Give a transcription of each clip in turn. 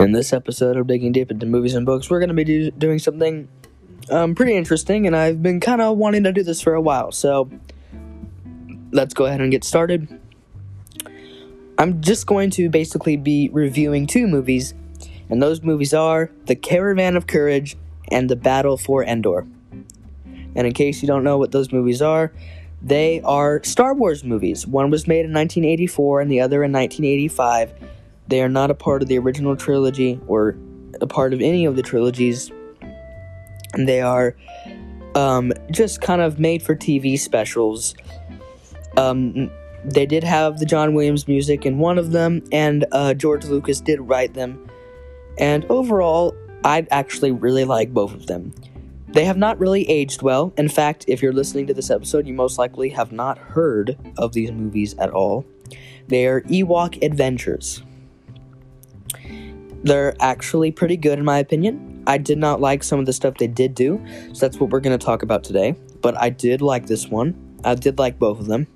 In this episode of Digging Deep into Movies and Books, we're going to be do- doing something um, pretty interesting, and I've been kind of wanting to do this for a while, so let's go ahead and get started. I'm just going to basically be reviewing two movies, and those movies are The Caravan of Courage and The Battle for Endor. And in case you don't know what those movies are, they are Star Wars movies. One was made in 1984 and the other in 1985 they are not a part of the original trilogy or a part of any of the trilogies. They are um, just kind of made for TV specials. Um, they did have the John Williams music in one of them, and uh, George Lucas did write them. And overall, I actually really like both of them. They have not really aged well. In fact, if you're listening to this episode, you most likely have not heard of these movies at all. They are Ewok Adventures. They're actually pretty good, in my opinion. I did not like some of the stuff they did do, so that's what we're going to talk about today. But I did like this one. I did like both of them,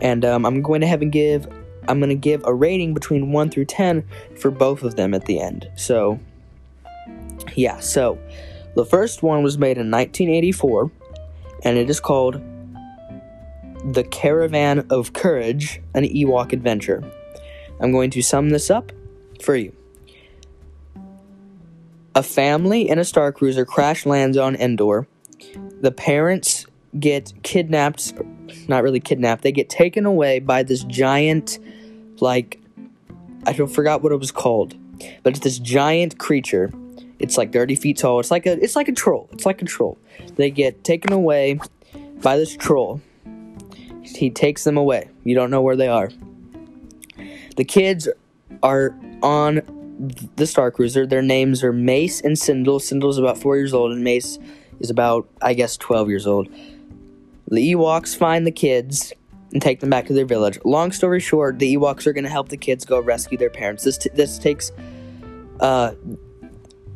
and um, I'm going to have and give. I'm going to give a rating between one through ten for both of them at the end. So, yeah. So, the first one was made in 1984, and it is called "The Caravan of Courage: An Ewok Adventure." I'm going to sum this up for you. A family in a star cruiser crash lands on Endor. The parents get kidnapped, not really kidnapped, they get taken away by this giant, like, I forgot what it was called, but it's this giant creature. It's like 30 feet tall. It's like a, it's like a troll. It's like a troll. They get taken away by this troll. He takes them away. You don't know where they are. The kids are on the Star Cruiser. Their names are Mace and Cindel. Cindel's about four years old, and Mace is about, I guess, 12 years old. The Ewoks find the kids and take them back to their village. Long story short, the Ewoks are going to help the kids go rescue their parents. This t- this takes uh,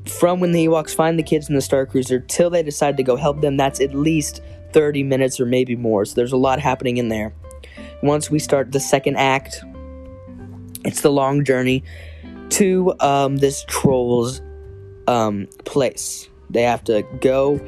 from when the Ewoks find the kids in the Star Cruiser till they decide to go help them. That's at least 30 minutes or maybe more. So there's a lot happening in there. Once we start the second act, it's the long journey to um, this troll's um, place. They have to go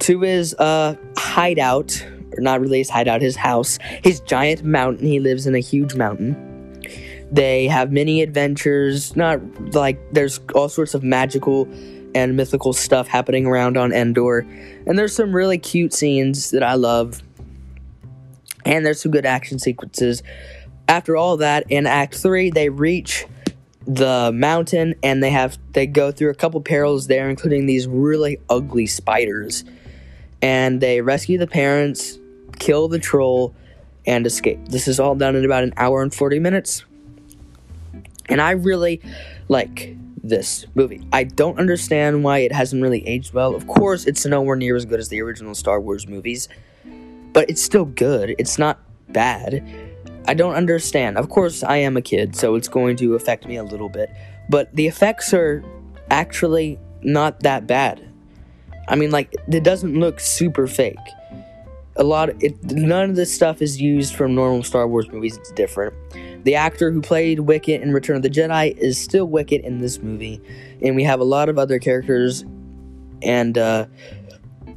to his uh, hideout, or not really his hideout, his house, his giant mountain. He lives in a huge mountain. They have many adventures, not like there's all sorts of magical and mythical stuff happening around on Endor. And there's some really cute scenes that I love. And there's some good action sequences. After all that, in Act 3, they reach the mountain and they have they go through a couple perils there including these really ugly spiders. And they rescue the parents kill the troll and escape. This is all done in about an hour and 40 minutes. And i really like this movie. I don't understand why it hasn't really aged well. Of course it's nowhere near as good as the original star wars movies but it's still good. It's not bad I don't understand. Of course, I am a kid, so it's going to affect me a little bit. But the effects are actually not that bad. I mean, like, it doesn't look super fake. A lot of it, none of this stuff is used from normal Star Wars movies. It's different. The actor who played Wicket in Return of the Jedi is still Wicket in this movie, and we have a lot of other characters. And uh,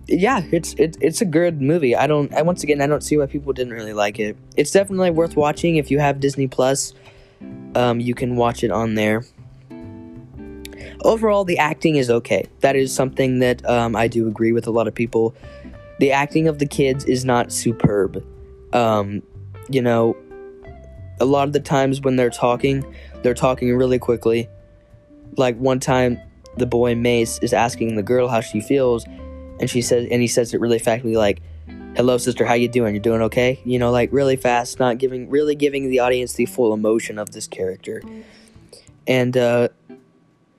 yeah, it's it, it's a good movie. I don't. I once again, I don't see why people didn't really like it. It's definitely worth watching if you have Disney Plus. Um, you can watch it on there. Overall, the acting is okay. That is something that um, I do agree with a lot of people. The acting of the kids is not superb. Um, you know, a lot of the times when they're talking, they're talking really quickly. Like one time, the boy Mace is asking the girl how she feels and she says and he says it really factly like hello sister how you doing? You're doing okay? You know like really fast not giving really giving the audience the full emotion of this character. And uh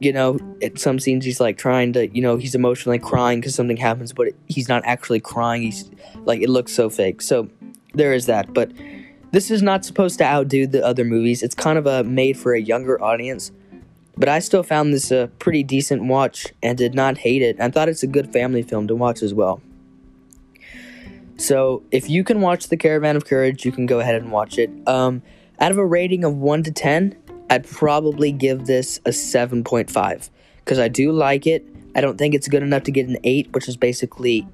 you know at some scenes he's like trying to you know he's emotionally crying because something happens but he's not actually crying. He's like it looks so fake. So there is that. But this is not supposed to outdo the other movies. It's kind of a made for a younger audience but I still found this a pretty decent watch and did not hate it. I thought it's a good family film to watch as well. So if you can watch The Caravan of Courage, you can go ahead and watch it. Um, out of a rating of 1 to 10, I'd probably give this a 7.5 because I do like it. I don't think it's good enough to get an 8, which is basically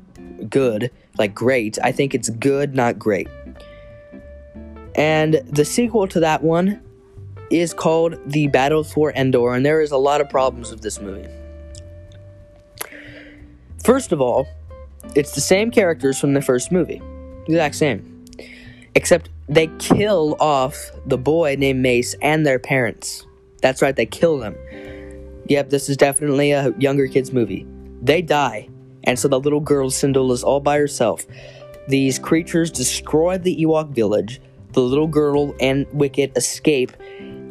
good, like great. I think it's good, not great. And the sequel to that one is called The Battle for Endor, and there is a lot of problems with this movie. First of all, it's the same characters from the first movie, exact same, except they kill off the boy named Mace and their parents. That's right, they kill them. Yep, this is definitely a younger kids movie. They die, and so the little girl Syndulla is all by herself. These creatures destroy the Ewok village. The little girl and Wicket escape,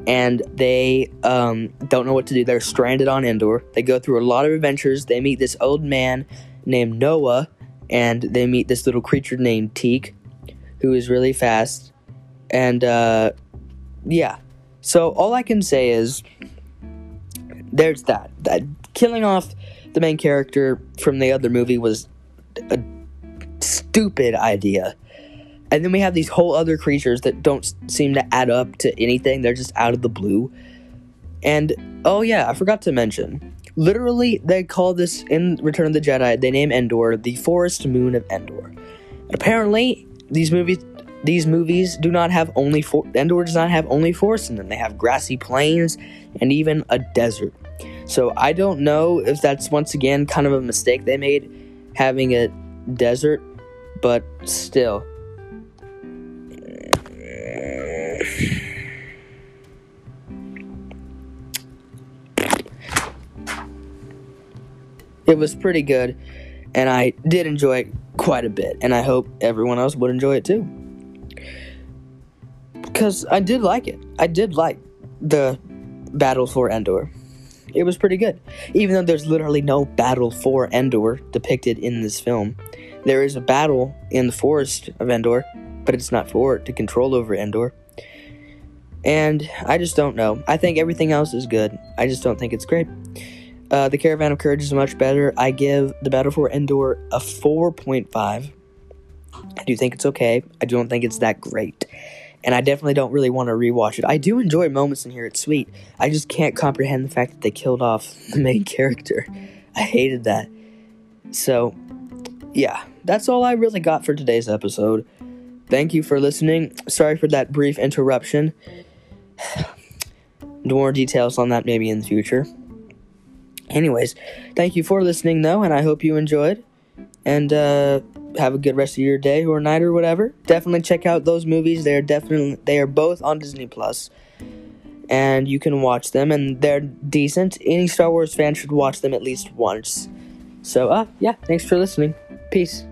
and they um, don't know what to do. They're stranded on Endor. They go through a lot of adventures. They meet this old man named Noa, and they meet this little creature named Teek, who is really fast. And uh, yeah, so all I can say is there's that. That killing off the main character from the other movie was a stupid idea. And then we have these whole other creatures that don't seem to add up to anything. They're just out of the blue. And oh yeah, I forgot to mention. Literally, they call this in Return of the Jedi. They name Endor the forest moon of Endor. Apparently, these movies these movies do not have only for Endor does not have only forests in them. They have grassy plains and even a desert. So I don't know if that's once again kind of a mistake they made having a desert, but still. It was pretty good, and I did enjoy it quite a bit, and I hope everyone else would enjoy it too. Because I did like it. I did like the Battle for Endor it was pretty good. Even though there's literally no battle for Endor depicted in this film, there is a battle in the forest of Endor, but it's not for to control over Endor. And I just don't know. I think everything else is good. I just don't think it's great. Uh, the Caravan of Courage is much better. I give the Battle for Endor a 4.5. I do think it's okay. I don't think it's that great and I definitely don't really want to rewatch it. I do enjoy moments in here, it's sweet. I just can't comprehend the fact that they killed off the main character. I hated that. So, yeah, that's all I really got for today's episode. Thank you for listening. Sorry for that brief interruption. More details on that maybe in the future. Anyways, thank you for listening though, and I hope you enjoyed. And uh have a good rest of your day or night or whatever. Definitely check out those movies. They're definitely they are both on Disney And you can watch them and they're decent. Any Star Wars fan should watch them at least once. So uh yeah, thanks for listening. Peace.